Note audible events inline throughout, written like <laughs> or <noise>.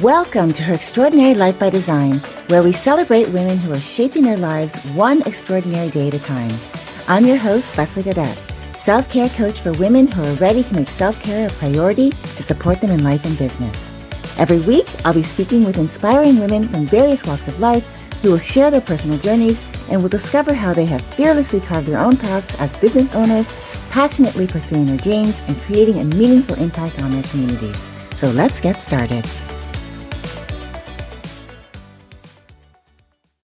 Welcome to Her Extraordinary Life by Design, where we celebrate women who are shaping their lives one extraordinary day at a time. I'm your host, Leslie Gaudet, self care coach for women who are ready to make self care a priority to support them in life and business. Every week, I'll be speaking with inspiring women from various walks of life who will share their personal journeys and will discover how they have fearlessly carved their own paths as business owners, passionately pursuing their dreams and creating a meaningful impact on their communities. So let's get started.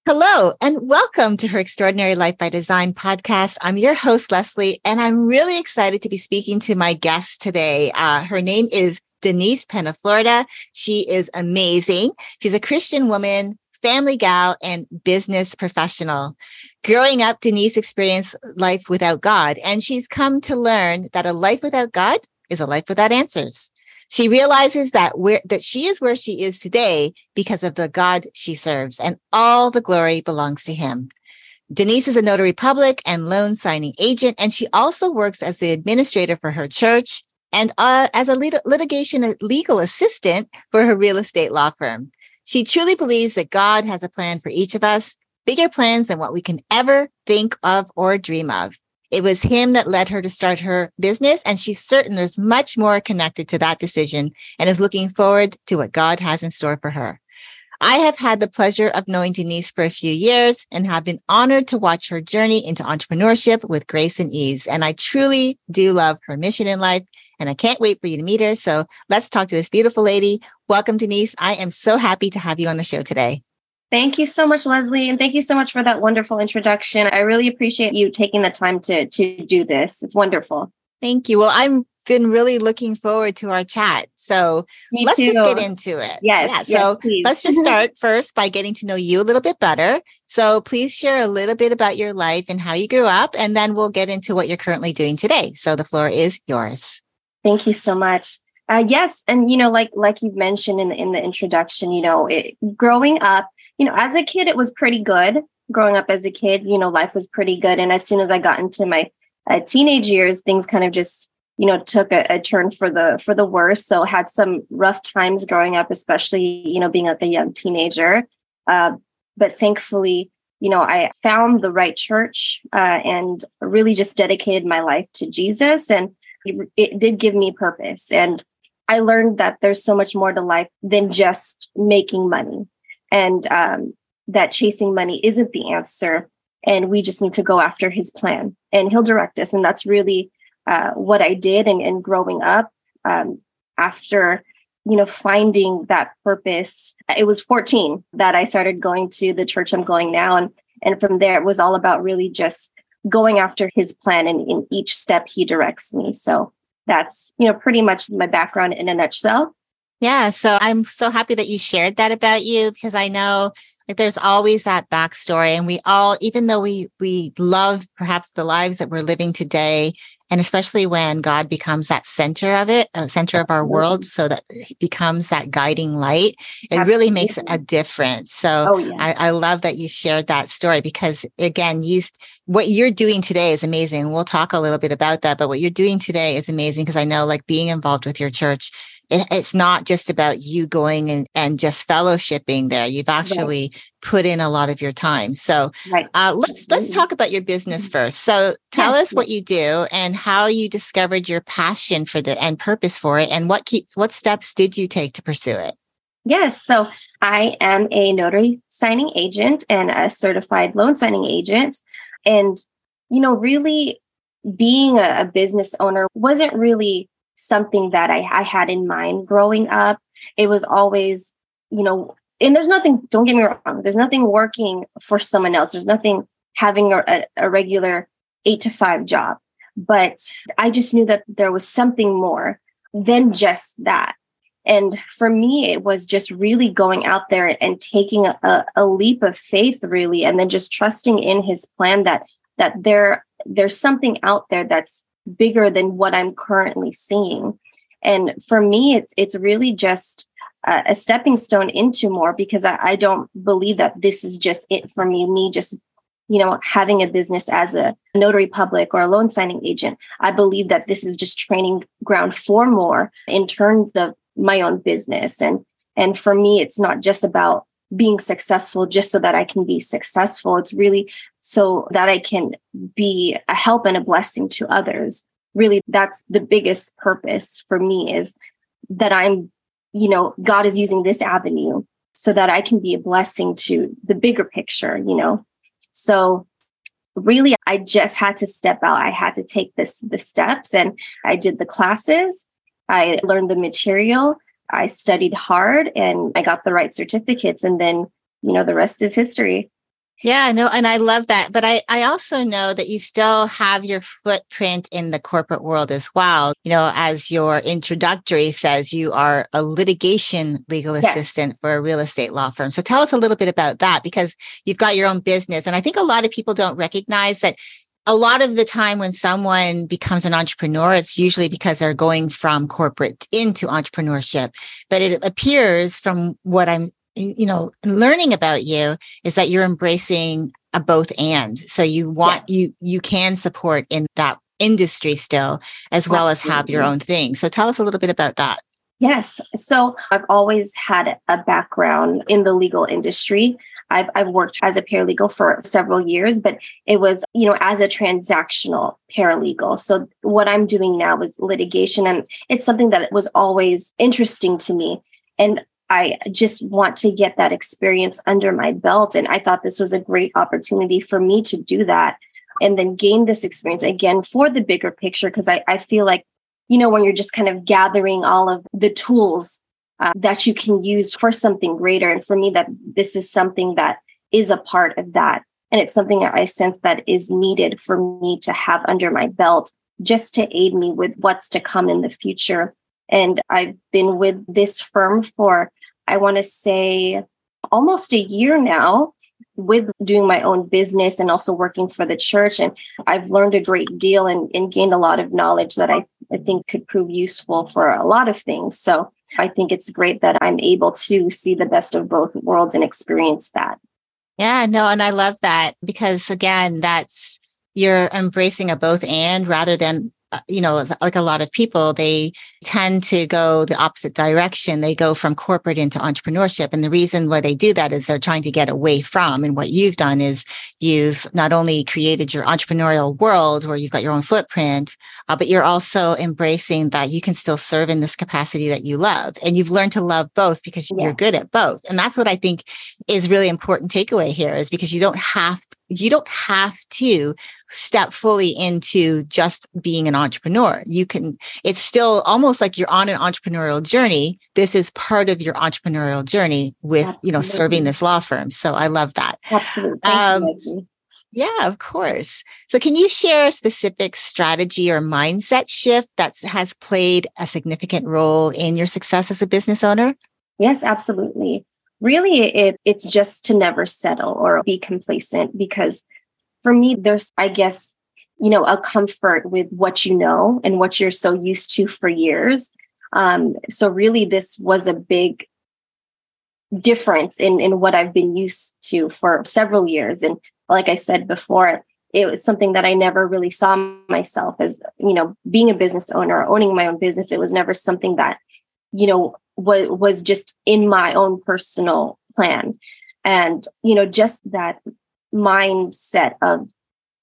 Hello, and welcome to her Extraordinary Life by Design podcast. I'm your host, Leslie, and I'm really excited to be speaking to my guest today. Uh, her name is Denise Penaflorida. She is amazing. She's a Christian woman, family gal, and business professional. Growing up, Denise experienced life without God, and she's come to learn that a life without God is a life without answers. She realizes that where that she is where she is today because of the God she serves, and all the glory belongs to him. Denise is a notary public and loan signing agent, and she also works as the administrator for her church and uh, as a lit- litigation legal assistant for her real estate law firm. She truly believes that God has a plan for each of us, bigger plans than what we can ever think of or dream of. It was him that led her to start her business, and she's certain there's much more connected to that decision and is looking forward to what God has in store for her. I have had the pleasure of knowing Denise for a few years and have been honored to watch her journey into entrepreneurship with grace and ease. And I truly do love her mission in life, and I can't wait for you to meet her. So let's talk to this beautiful lady. Welcome, Denise. I am so happy to have you on the show today. Thank you so much, Leslie, and thank you so much for that wonderful introduction. I really appreciate you taking the time to to do this. It's wonderful. Thank you. Well, I'm been really looking forward to our chat. So Me let's too. just get into it. Yes. Yeah. So yes, let's just <laughs> start first by getting to know you a little bit better. So please share a little bit about your life and how you grew up, and then we'll get into what you're currently doing today. So the floor is yours. Thank you so much. Uh, yes, and you know, like like you mentioned in the, in the introduction, you know, it, growing up, you know, as a kid, it was pretty good. Growing up as a kid, you know, life was pretty good. And as soon as I got into my uh, teenage years, things kind of just, you know, took a, a, turn for the for the worse. So had some rough times growing up, especially, you know, being like a young teenager. Uh, but thankfully, you know, I found the right church uh, and really just dedicated my life to Jesus, and it, did give me purpose. And I learned that there's so much more to life than just making money. And um, that chasing money isn't the answer. And we just need to go after his plan. And he'll direct us. And that's really uh, what i did and, and growing up. Um, after you know finding that purpose it was 14 that i started going to the church i'm going now. And and from there it was all about really just going after his plan and in each step he directs me so that's you know pretty much my background in a nutshell yeah. So I'm so happy that you shared that about you because I know like there's always that backstory and we all, even though we, we love perhaps the lives that we're living today, and especially when God becomes that center of it, a center of our world, so that it becomes that guiding light, it Absolutely. really makes a difference. So oh, yeah. I, I love that you shared that story because again, you, what you're doing today is amazing. We'll talk a little bit about that, but what you're doing today is amazing because I know like being involved with your church it, it's not just about you going and, and just fellowshipping there. You've actually right. put in a lot of your time. So right. uh, let's let's talk about your business mm-hmm. first. So tell us what you do and how you discovered your passion for the and purpose for it, and what keep, what steps did you take to pursue it? Yes. So I am a notary signing agent and a certified loan signing agent. And, you know, really being a business owner wasn't really something that I, I had in mind growing up. It was always, you know, and there's nothing, don't get me wrong, there's nothing working for someone else. There's nothing having a, a regular eight to five job. But I just knew that there was something more than just that. And for me, it was just really going out there and taking a, a leap of faith, really, and then just trusting in his plan that that there there's something out there that's bigger than what I'm currently seeing. And for me, it's it's really just a stepping stone into more because I, I don't believe that this is just it for me. Me just you know, having a business as a notary public or a loan signing agent, I believe that this is just training ground for more in terms of my own business. And and for me, it's not just about being successful just so that I can be successful. It's really so that I can be a help and a blessing to others. Really, that's the biggest purpose for me is that I'm, you know, God is using this avenue so that I can be a blessing to the bigger picture, you know. So really I just had to step out. I had to take this the steps and I did the classes. I learned the material. I studied hard and I got the right certificates and then, you know, the rest is history. Yeah, no, and I love that. But I, I also know that you still have your footprint in the corporate world as well. You know, as your introductory says, you are a litigation legal yes. assistant for a real estate law firm. So tell us a little bit about that because you've got your own business. And I think a lot of people don't recognize that a lot of the time when someone becomes an entrepreneur, it's usually because they're going from corporate into entrepreneurship. But it appears from what I'm you know learning about you is that you're embracing a both and so you want yeah. you you can support in that industry still as well Absolutely. as have your own thing so tell us a little bit about that yes so i've always had a background in the legal industry I've, I've worked as a paralegal for several years, but it was, you know, as a transactional paralegal. So what I'm doing now is litigation and it's something that was always interesting to me. And I just want to get that experience under my belt. And I thought this was a great opportunity for me to do that and then gain this experience again for the bigger picture. Because I, I feel like, you know, when you're just kind of gathering all of the tools uh, that you can use for something greater. And for me, that this is something that is a part of that. And it's something that I sense that is needed for me to have under my belt just to aid me with what's to come in the future. And I've been with this firm for I want to say almost a year now with doing my own business and also working for the church. And I've learned a great deal and, and gained a lot of knowledge that I, I think could prove useful for a lot of things. So I think it's great that I'm able to see the best of both worlds and experience that. Yeah, no, and I love that because again, that's you're embracing a both and rather than you know, like a lot of people, they tend to go the opposite direction. They go from corporate into entrepreneurship. And the reason why they do that is they're trying to get away from. And what you've done is you've not only created your entrepreneurial world where you've got your own footprint, uh, but you're also embracing that you can still serve in this capacity that you love. And you've learned to love both because yeah. you're good at both. And that's what I think is really important takeaway here is because you don't have you don't have to step fully into just being an entrepreneur. You can, it's still almost like you're on an entrepreneurial journey. This is part of your entrepreneurial journey with, Absolutely. you know, serving this law firm. So I love that. Absolutely. Um, yeah, of course. So can you share a specific strategy or mindset shift that has played a significant role in your success as a business owner? Yes, absolutely really it, it's just to never settle or be complacent because for me there's i guess you know a comfort with what you know and what you're so used to for years. Um, so really this was a big difference in in what i've been used to for several years. And like i said before it was something that i never really saw myself as you know being a business owner owning my own business. It was never something that you know was was just in my own personal plan. And you know just that mindset of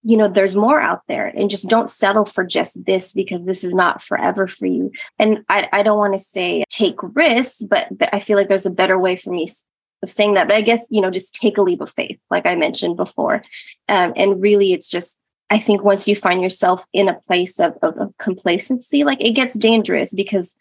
you know there's more out there and just don't settle for just this because this is not forever for you. And i, I don't want to say take risks but i feel like there's a better way for me of saying that. But i guess you know just take a leap of faith like i mentioned before. Um, and really it's just i think once you find yourself in a place of, of, of complacency like it gets dangerous because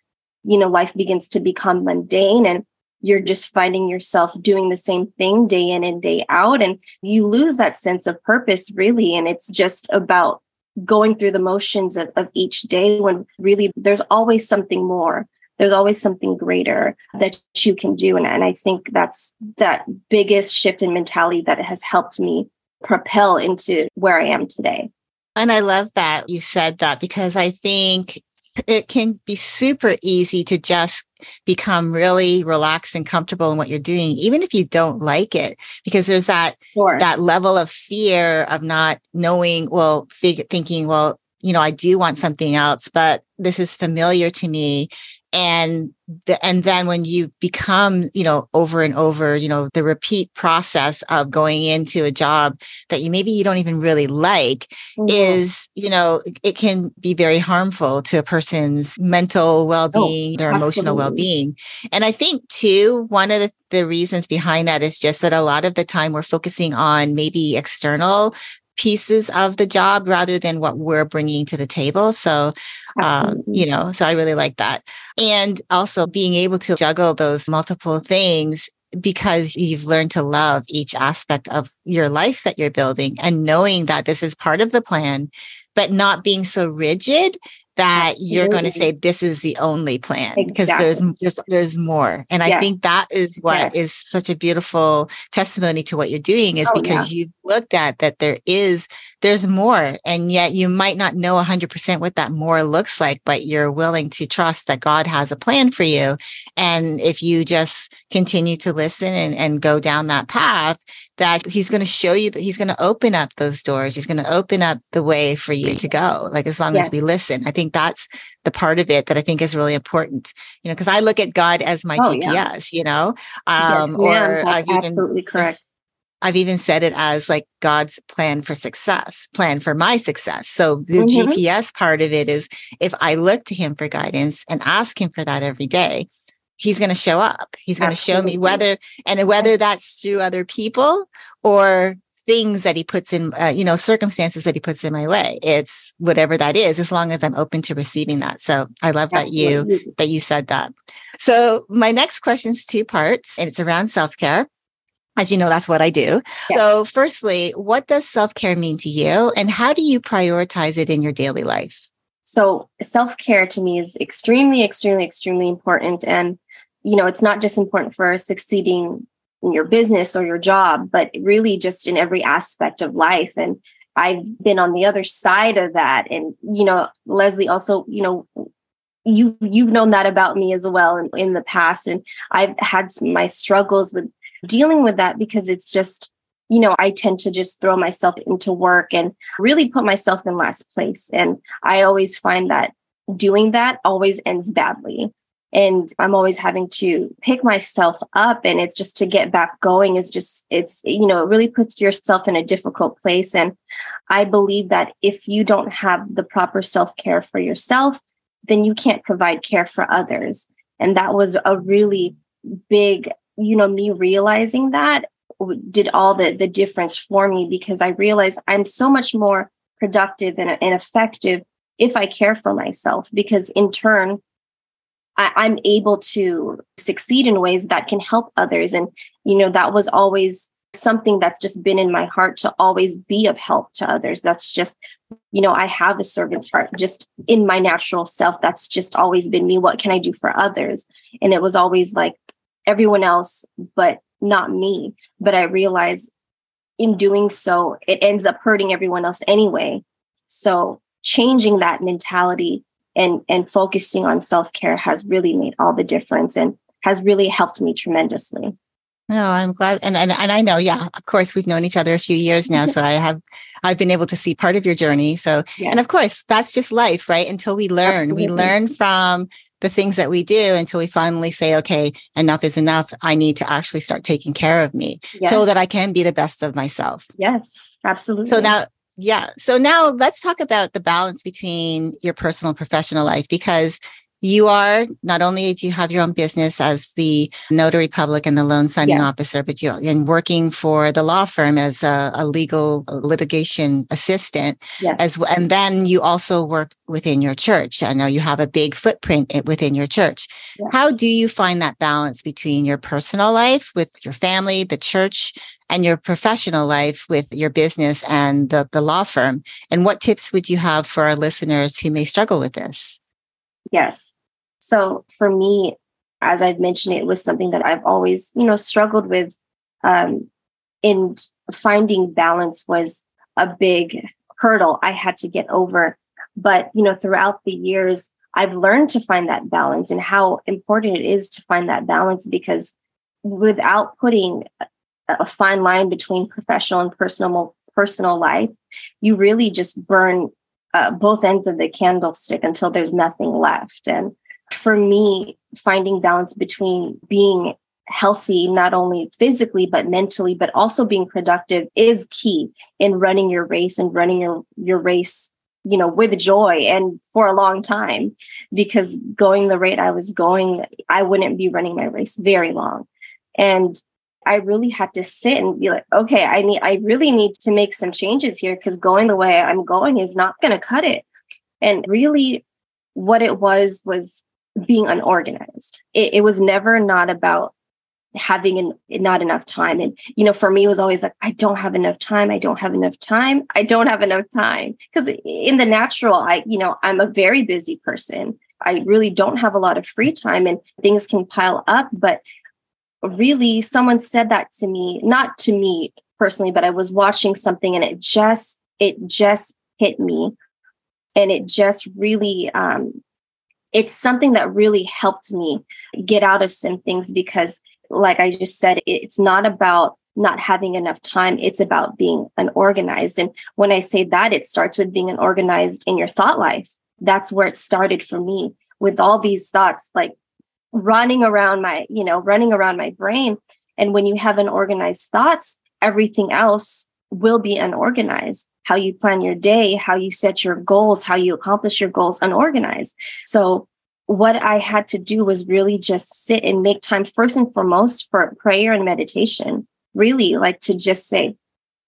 you know life begins to become mundane and you're just finding yourself doing the same thing day in and day out. And you lose that sense of purpose really. And it's just about going through the motions of, of each day when really there's always something more. There's always something greater that you can do. And, and i think that's that biggest shift in mentality that has helped me propel into where i am today. And i love that you said that because i think it can be super easy to just become really relaxed and comfortable in what you're doing, even if you don't like it, because there's that, sure. that level of fear of not knowing, well, figure, thinking, well, you know, I do want something else, but this is familiar to me and the, and then when you become you know over and over you know the repeat process of going into a job that you maybe you don't even really like mm-hmm. is you know it can be very harmful to a person's mental oh, well-being oh, or emotional well-being and i think too one of the, the reasons behind that is just that a lot of the time we're focusing on maybe external pieces of the job rather than what we're bringing to the table. So, um, you know, so I really like that. And also being able to juggle those multiple things because you've learned to love each aspect of your life that you're building and knowing that this is part of the plan, but not being so rigid that you're going to say this is the only plan because exactly. there's there's there's more. And i think that is what is such a beautiful testimony to what you're doing is oh, because yeah. you've looked at that there is there's more and yet you might not know 100% what that more looks like but you're willing to trust that god has a plan for you. And if you just continue to listen and, and go down that path that he's going to show you that he's going to open up those doors. He's going to open up the way for you to go. Like as long as we listen, I think that's the part of it that I think is really important. You know, because I look at God as my oh, GPS. Yeah. You know, um, yes, or I've absolutely even, correct. I've even said it as like God's plan for success, plan for my success. So the mm-hmm. GPS part of it is if I look to Him for guidance and ask Him for that every day, he's going to show up. He's going to show me whether, and whether that's through other people or things that he puts in, uh, you know, circumstances that he puts in my way. It's whatever that is, as long as I'm open to receiving that. So I love that you, that you said that. So my next question is two parts and it's around self care. As you know, that's what I do. Yeah. So firstly, what does self care mean to you and how do you prioritize it in your daily life? So self care to me is extremely, extremely, extremely important. And you know, it's not just important for succeeding in your business or your job, but really just in every aspect of life. And I've been on the other side of that. And, you know, Leslie also, you know, you you've known that about me as well in, in the past. And I've had my struggles with dealing with that because it's just, you know, I tend to just throw myself into work and really put myself in last place. And I always find that doing that always ends badly and i'm always having to pick myself up and it's just to get back going is just it's you know it really puts yourself in a difficult place. And i believe that if you don't have the proper self-care for yourself then you can't provide care for others. And that was a really big you know me realizing that did all the the difference for me because i realized i'm so much more productive and, and effective if i care for myself because in turn I, am able to succeed in ways that can help others. And, you know, that was always something that's just been in my heart to always be of help to others. That's just, you know, I have a servant's heart just in my natural self. That's just always been me. What can I do for others? And it was always like everyone else, but not me. But I realized in doing so, it ends up hurting everyone else anyway. So changing that mentality and and focusing on self-care has really made all the difference and has really helped me tremendously no, I'm glad. And, and, and I know, yeah, of course, we've known each other a few years now. So I <laughs> have, I've been able to see part of your journey. So, yes. and of course, that's just life, right? Until we learn, Absolutely. we learn from the things that we do until we finally say, okay, enough is enough. I need to actually start taking care of me yes. so that I can be the best of myself. Yes, absolutely. So now, yeah. So now let's talk about the balance between your personal and professional life because you are not only do you have your own business as the notary public and the loan signing yeah. officer, but you're in working for the law firm as a, a legal litigation assistant yeah. as well. And then you also work within your church. I know you have a big footprint within your church. Yeah. How do you find that balance between your personal life with your family, the church, and your professional life with your business and the, the law firm? And what tips would you have for our listeners who may struggle with this? Yes. So for me, as I've mentioned, it was something that I've always, you know, struggled with. Um, and finding balance was a big hurdle I had to get over. But, you know, throughout the years, I've learned to find that balance and how important it is to find that balance because without putting a fine line between professional and personal personal life, you really just burn uh, both ends of the candlestick until there's nothing left. And for me, finding balance between being healthy, not only physically, but mentally, but also being productive is key in running your race and running your, your race, you know, with joy and for a long time. Because going the rate I was going, I wouldn't be running my race very long. And I really had to sit and be like, okay, I need, I really need to make some changes here because going the way I'm going is not going to cut it. And really, what it was was being unorganized. It, it was never not about having an, not enough time. And, you know, for me, it was always like, I don't have enough time. I don't have enough time. I don't have enough time. Because in the natural, I, you know, I'm a very busy person. I really don't have a lot of free time and things can pile up. But really someone said that to me not to me personally but i was watching something and it just it just hit me. And it just really um it's something that really helped me get out of some things because like i just said it's not about not having enough time. It's about being unorganized. And when i say that it starts with being unorganized in your thought life. That's where it started for me with all these thoughts like running around my, you know, running around my brain. And when you have unorganized thoughts, everything else will be unorganized. How you plan your day, how you set your goals, how you accomplish your goals, unorganized. So, what I had to do was really just sit and make time first and foremost for prayer and meditation. Really, like to just say,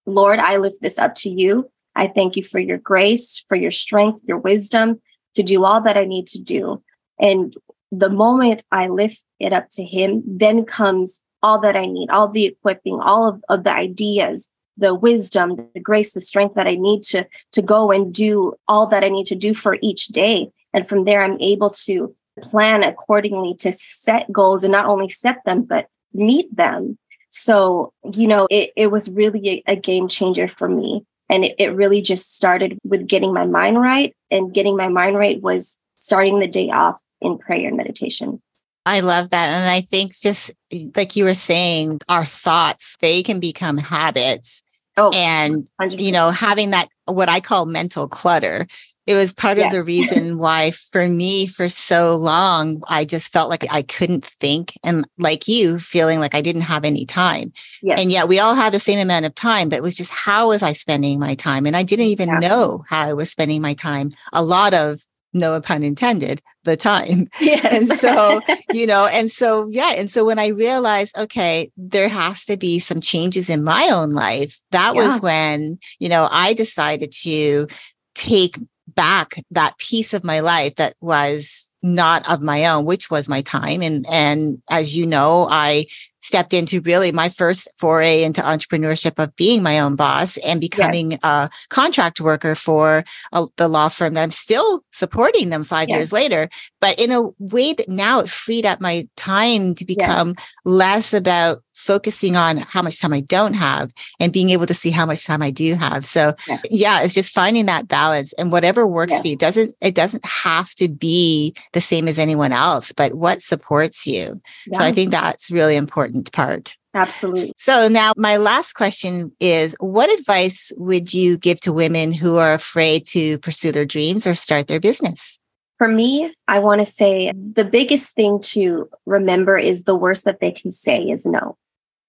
Lord, I lift this up to you. I thank you for your grace, for your strength, your wisdom to do all that I need to do. And the moment I lift it up to Him, then comes all that I need, all the equipping, all of, of the ideas, the wisdom, the grace, the strength that I need to, to go and do all that I need to do for each day. And from there, I'm able to plan accordingly to set goals and not only set them, but meet them. So, you know, it, it was really a, a game changer for me. And it, it really just started with getting my mind right. And getting my mind right was starting the day off in prayer and meditation. I love that. And I think just like you were saying, our thoughts, they can become habits. Oh, and, 100%. you know, having that, what I call mental clutter, it was part yeah. of the reason <laughs> why for me for so long i just felt like i couldn't think and like you feeling like i didn't have any time yes. and yet we all have the same amount of time but it was just how was i spending my time and i didn't even yeah. know how i was spending my time a lot of no pun intended, the time. <laughs> Yes. And so, <laughs> you know, and so, yeah. And so when I realized, okay, there has to be some changes in my own life, that yeah. was when, you know, I decided to take back that piece of my life that was not of my own which was my time and and as you know i stepped into really my first foray into entrepreneurship of being my own boss and becoming yes. a contract worker for a, the law firm that I'm still supporting them five yes. years later. But in a way that now it freed up my time to become yes. less about focusing on how much time I don't have and being able to see how much time I do have. So yeah, yeah it's just finding that balance and whatever works yeah. for you it doesn't it doesn't have to be the same as anyone else, but what supports you. Yeah. So I think that's really important part. Absolutely. So now my last question is what advice would you give to women who are afraid to pursue their dreams or start their business? For me, I want to say the biggest thing to remember is the worst that they can say is no.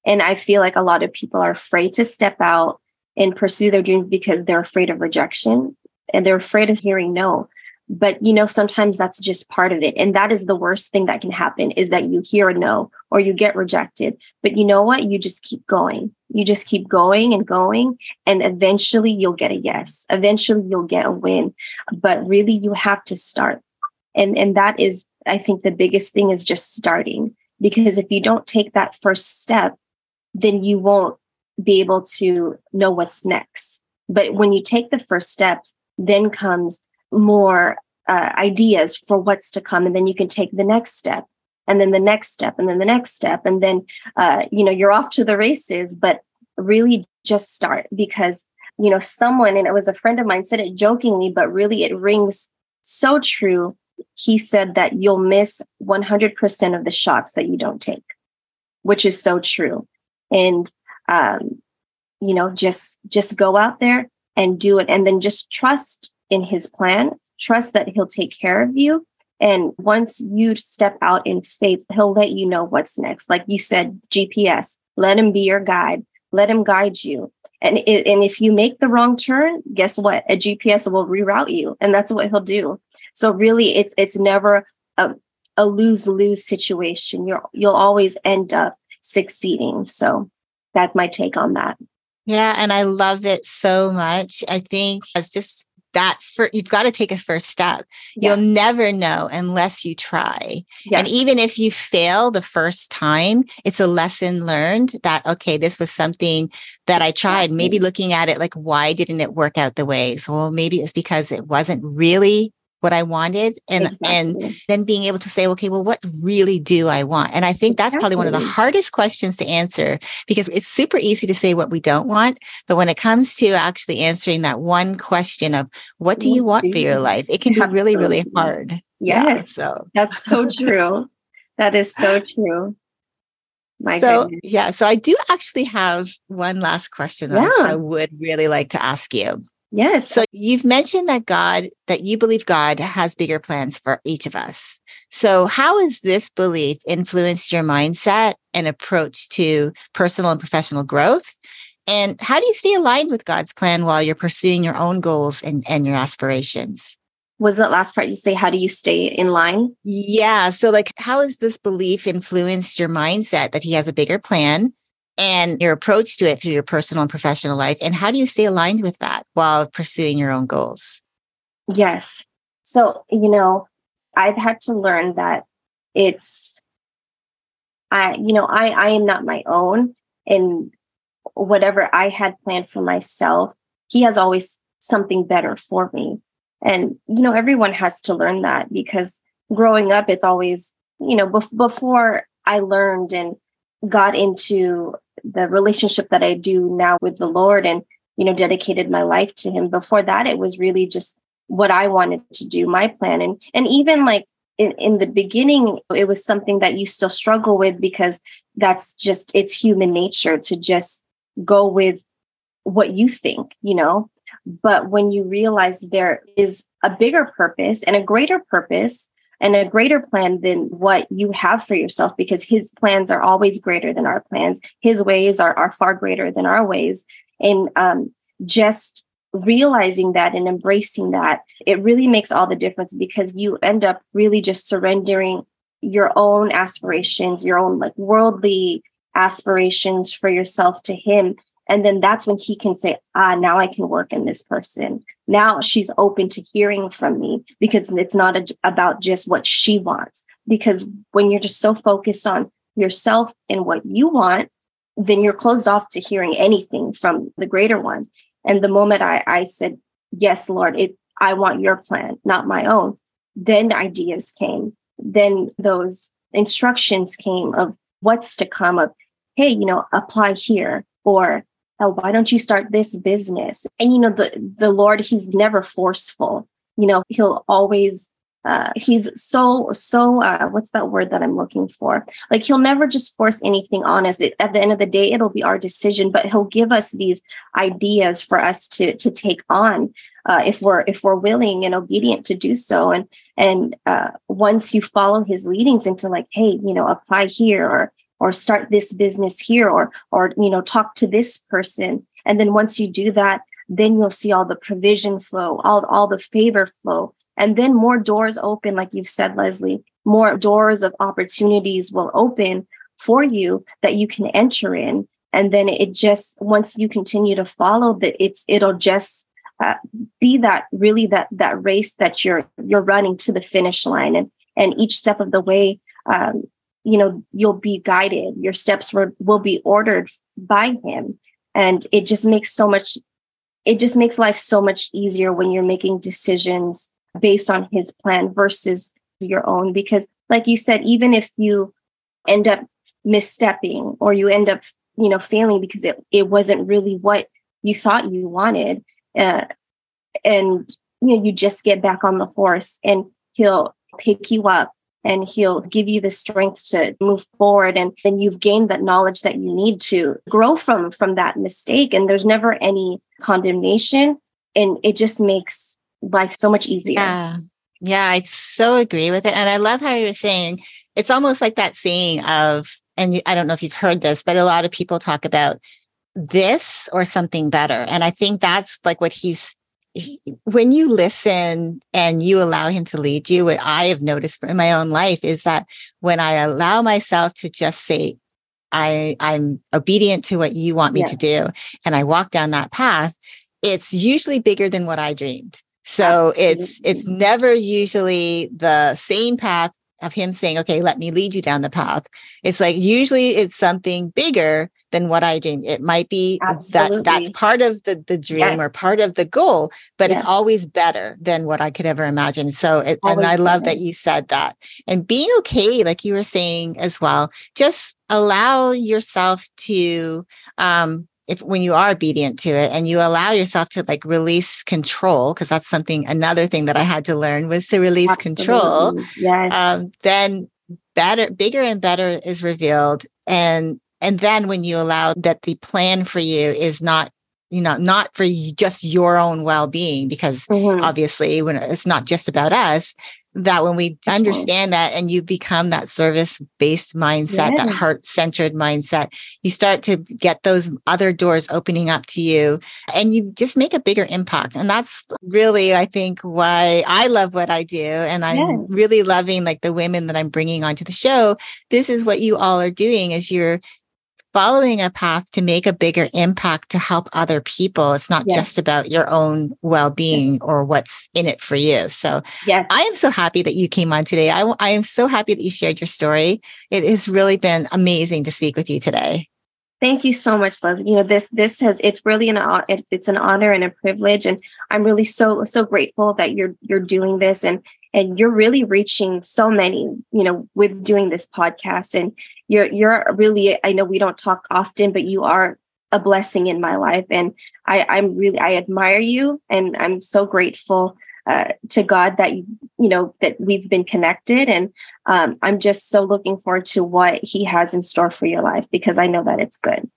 And I feel like a lot of people are afraid to step out and pursue their dreams because they're afraid of rejection and they're afraid of hearing no. But you know, sometimes that's just part of it. And that is the worst thing that can happen is that you hear a no or you get rejected. But you know what? You just keep going. You just keep going and going. And eventually you'll get a yes. Eventually you'll get a win. But really you have to start. And and that is, I think the biggest thing is just starting. Because if you don't take that first step, then you won't be able to know what's next. But when you take the first step, then comes more uh, ideas for what's to come. And then you can take the next step and then the next step and then the next step. And then, uh, you know, you're off to the races, but really just start because, you know, someone, and it was a friend of mine said it jokingly, but really it rings so true he said that you'll miss 100% of the shots that you don't take, which is so true. And, um, you know, just, just go out there and do it. And then just trust in his plan, trust that he'll take care of you. And once you step out in faith, he'll let you know what's next. Like you said, GPS, let him be your guide, let him guide you. And, and if you make the wrong turn, guess what? A GPS will reroute you. And that's what he'll do. So really it's it's never a, a lose-lose situation. You're you'll always end up succeeding. So that's my take on that. Yeah, and I love it so much. I think it's just that for you've got to take a first step. Yeah. You'll never know unless you try. Yeah. And even if you fail the first time, it's a lesson learned that okay, this was something that I tried. Maybe looking at it like why didn't it work out the way? So well, maybe it's because it wasn't really what I wanted and exactly. and then being able to say, okay, well, what really do I want? And I think that's exactly. probably one of the hardest questions to answer because it's super easy to say what we don't want. But when it comes to actually answering that one question of what do you want for your life, it can be really, really hard. Yes. Yeah, so that's so true. that is so true. My so goodness. yeah, so I do actually have one last question that yeah. I would really like to ask you. Yes. So you've mentioned that God, that you believe God has bigger plans for each of us. So how has this belief influenced your mindset and approach to personal and professional growth? And how do you stay aligned with God's plan while you're pursuing your own goals and, and your aspirations? Was that last part you say, how do you stay in line? Yeah. So, like, how has this belief influenced your mindset that He has a bigger plan and your approach to it through your personal and professional life. And how do you stay aligned with that while pursuing your own goals? Yes. So, you know, I've had to learn that it's, I, you know, I, I am not my own. And whatever I had planned for myself, he has always something better for me. And, you know, everyone has to learn that because growing up, it's always, you know, bef- before I learned and got into the relationship that I do now with the Lord and, you know, dedicated my life to him. Before that, it was really just what I wanted to do, my plan. And and even like in, in the beginning, it was something that you still struggle with because that's just it's human nature to just go with what you think, you know. But when you realize there is a bigger purpose and a greater purpose and a greater plan than what you have for yourself because his plans are always greater than our plans. His ways are, are far greater than our ways. And um, just realizing that and embracing that it really makes all the difference because you end up really just surrendering your own aspirations your own like worldly aspirations for yourself to him and then that's when he can say, ah, now I can work in this person. Now she's open to hearing from me because it's not a, about just what she wants. Because when you're just so focused on yourself and what you want, then you're closed off to hearing anything from the greater one. And the moment I, I said, yes, Lord, it, I want your plan, not my own, then ideas came. Then those instructions came of what's to come of, hey, you know, apply here or oh, why don't you start this business? And you know, the the Lord, He's never forceful. You know, He'll always uh, he's so so uh, what's that word that i'm looking for like he'll never just force anything on us it, at the end of the day it'll be our decision but he'll give us these ideas for us to to take on uh, if we're if we're willing and obedient to do so and and uh, once you follow his leadings into like hey you know apply here or or start this business here or or you know talk to this person. And then once you do that then you'll see all the provision flow all all the favor flow. And then more doors open like you've said leslie more doors of opportunities will open for you that you can enter in. And then it just once you continue to follow that it's it'll just uh, be that really that that race that you're you're running to the finish line. And and each step of the way um, you know you'll be guided. Your steps will, will be ordered by him. And it just makes so much it just makes life so much easier when you're making decisions based on his plan versus your own. Because like you said even if you end up misstepping or you end up you know failing because it, it wasn't really what you thought you wanted uh, and you know you just get back on the horse and he'll pick you up and he'll give you the strength to move forward. And then you've gained that knowledge that you need to grow from from that mistake. And there's never any condemnation. And it just makes life so much easier. Yeah. Yeah i so agree with it. And i love how you were saying it's almost like that saying of and i don't know if you've heard this but a lot of people talk about this or something better. And i think that's like what he's when you listen and you allow him to lead you, what I have noticed in my own life is that when I allow myself to just say, I, I'm obedient to what you want me yeah. to do, and I walk down that path, it's usually bigger than what I dreamed. So Absolutely. it's it's never usually the same path of him saying, okay, let me lead you down the path. It's like usually it's something bigger than what I dreamed. It might be Absolutely. that that's part of the, the dream yeah. or part of the goal, but yeah. it's always better than what I could ever imagine. So, it, and I love better. that you said that and being okay, like you were saying as well, just allow yourself to, um, if when you are obedient to it and you allow yourself to like release control because that's something another thing that i had to learn was to release Absolutely. control yes. Um, then better bigger and better is revealed and and then when you allow that the plan for you is not you know not for just your own well-being because mm-hmm. obviously when it's not just about us that when we understand that and you become that service based mindset, yeah. that heart centered mindset, you start to get those other doors opening up to you and you just make a bigger impact. And that's really, I think, why I love what I do. And I'm yes. really loving like the women that I'm bringing onto the show. This is what you all are doing is you're following a path to make a bigger impact to help other people. It's not yes. just about your own well being yes. or what's in it for you. So yes. I am so happy that you came on today. I, I am so happy that you shared your story. It has really been amazing to speak with you today. Thank you so much, Leslie. You know this this has it's really an it's an honor and a privilege, and I'm really so so grateful that you're you're doing this and and you're really reaching so many you know with doing this podcast and you're you're really i know we don't talk often but you are a blessing in my life and i i'm really i admire you and i'm so grateful uh, to god that you know that we've been connected and um, i'm just so looking forward to what he has in store for your life because i know that it's good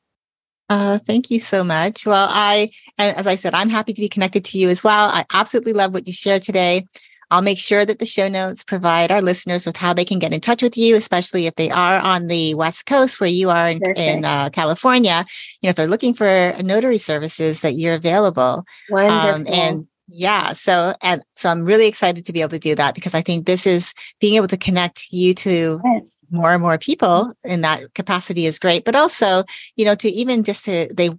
uh, thank you so much. Well, I, and as I said, I'm happy to be connected to you as well. I absolutely love what you shared today. I'll make sure that the show notes provide our listeners with how they can get in touch with you, especially if they are on the West Coast where you are in, in uh, California. You know, if they're looking for notary services, that you're available. Wonderful. Um, and yeah, so and so I'm really excited to be able to do that because I think this is being able to connect you to yes more and more people in that capacity is great but also you know to even just to they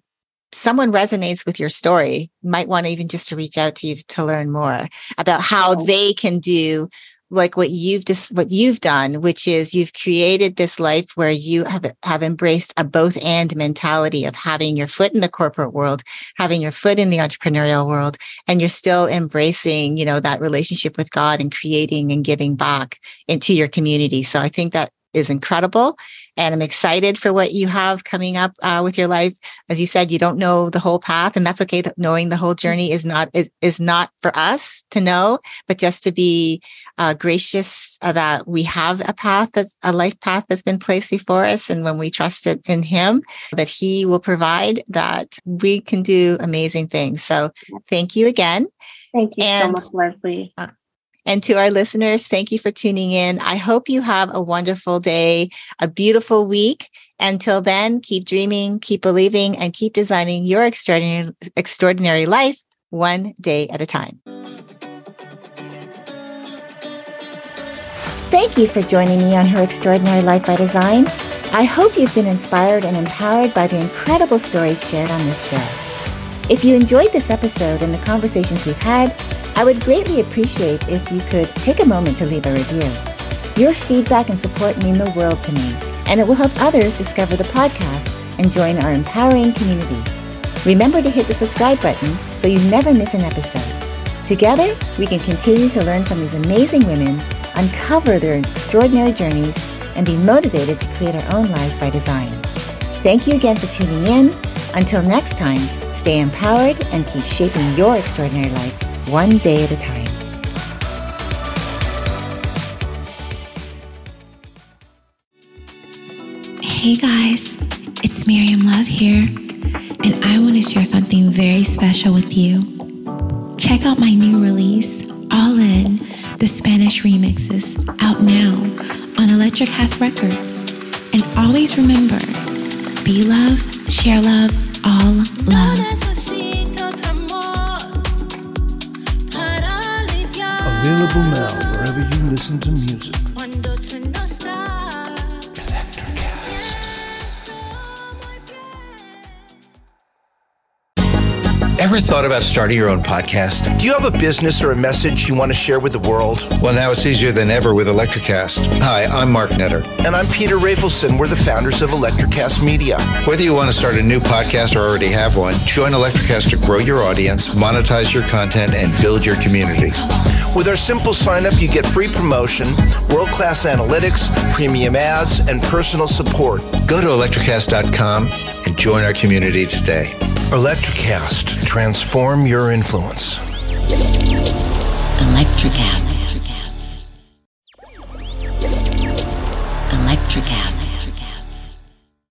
someone resonates with your story might want even just to reach out to you to learn more about how they can do like what you've just what you've done which is you've created this life where you have have embraced a both and mentality of having your foot in the corporate world having your foot in the entrepreneurial world and you're still embracing you know that relationship with god and creating and giving back into your community. So i think that is incredible. And I'm excited for what you have coming up uh, with your life. As you said, you don't know the whole path, and that's okay. Knowing the whole journey is not is, is not for us to know, but just to be uh, gracious that we have a path that's a life path that's been placed before us, and when we trust it in Him, that He will provide, that we can do amazing things. So, thank you again. Thank you and, so much, Leslie. Uh, and to our listeners, thank you for tuning in. I hope you have a wonderful day, a beautiful week. Until then, keep dreaming, keep believing, and keep designing your extraordinary, extraordinary life one day at a time. Thank you for joining me on Her Extraordinary Life by Design. I hope you've been inspired and empowered by the incredible stories shared on this show. If you enjoyed this episode and the conversations we've had, I would greatly appreciate if you could take a moment to leave a review. Your feedback and support mean the world to me, and it will help others discover the podcast and join our empowering community. Remember to hit the subscribe button so you never miss an episode. Together, we can continue to learn from these amazing women, uncover their extraordinary journeys, and be motivated to create our own lives by design. Thank you again for tuning in. Until next time, stay empowered and keep shaping your extraordinary life one day at a time. Hey guys, it's Miriam Love here, and I want to share something very special with you. Check out my new release, All In the Spanish Remixes, out now on Electric House Records. And always remember be love, share love, all love. Available now wherever you listen to music. Ever thought about starting your own podcast? Do you have a business or a message you want to share with the world? Well, now it's easier than ever with Electricast. Hi, I'm Mark Netter. And I'm Peter Rafelson. We're the founders of Electricast Media. Whether you want to start a new podcast or already have one, join Electricast to grow your audience, monetize your content, and build your community. With our simple sign up, you get free promotion, world class analytics, premium ads, and personal support. Go to electricast.com and join our community today. Electricast, transform your influence. Electricast. Electricast.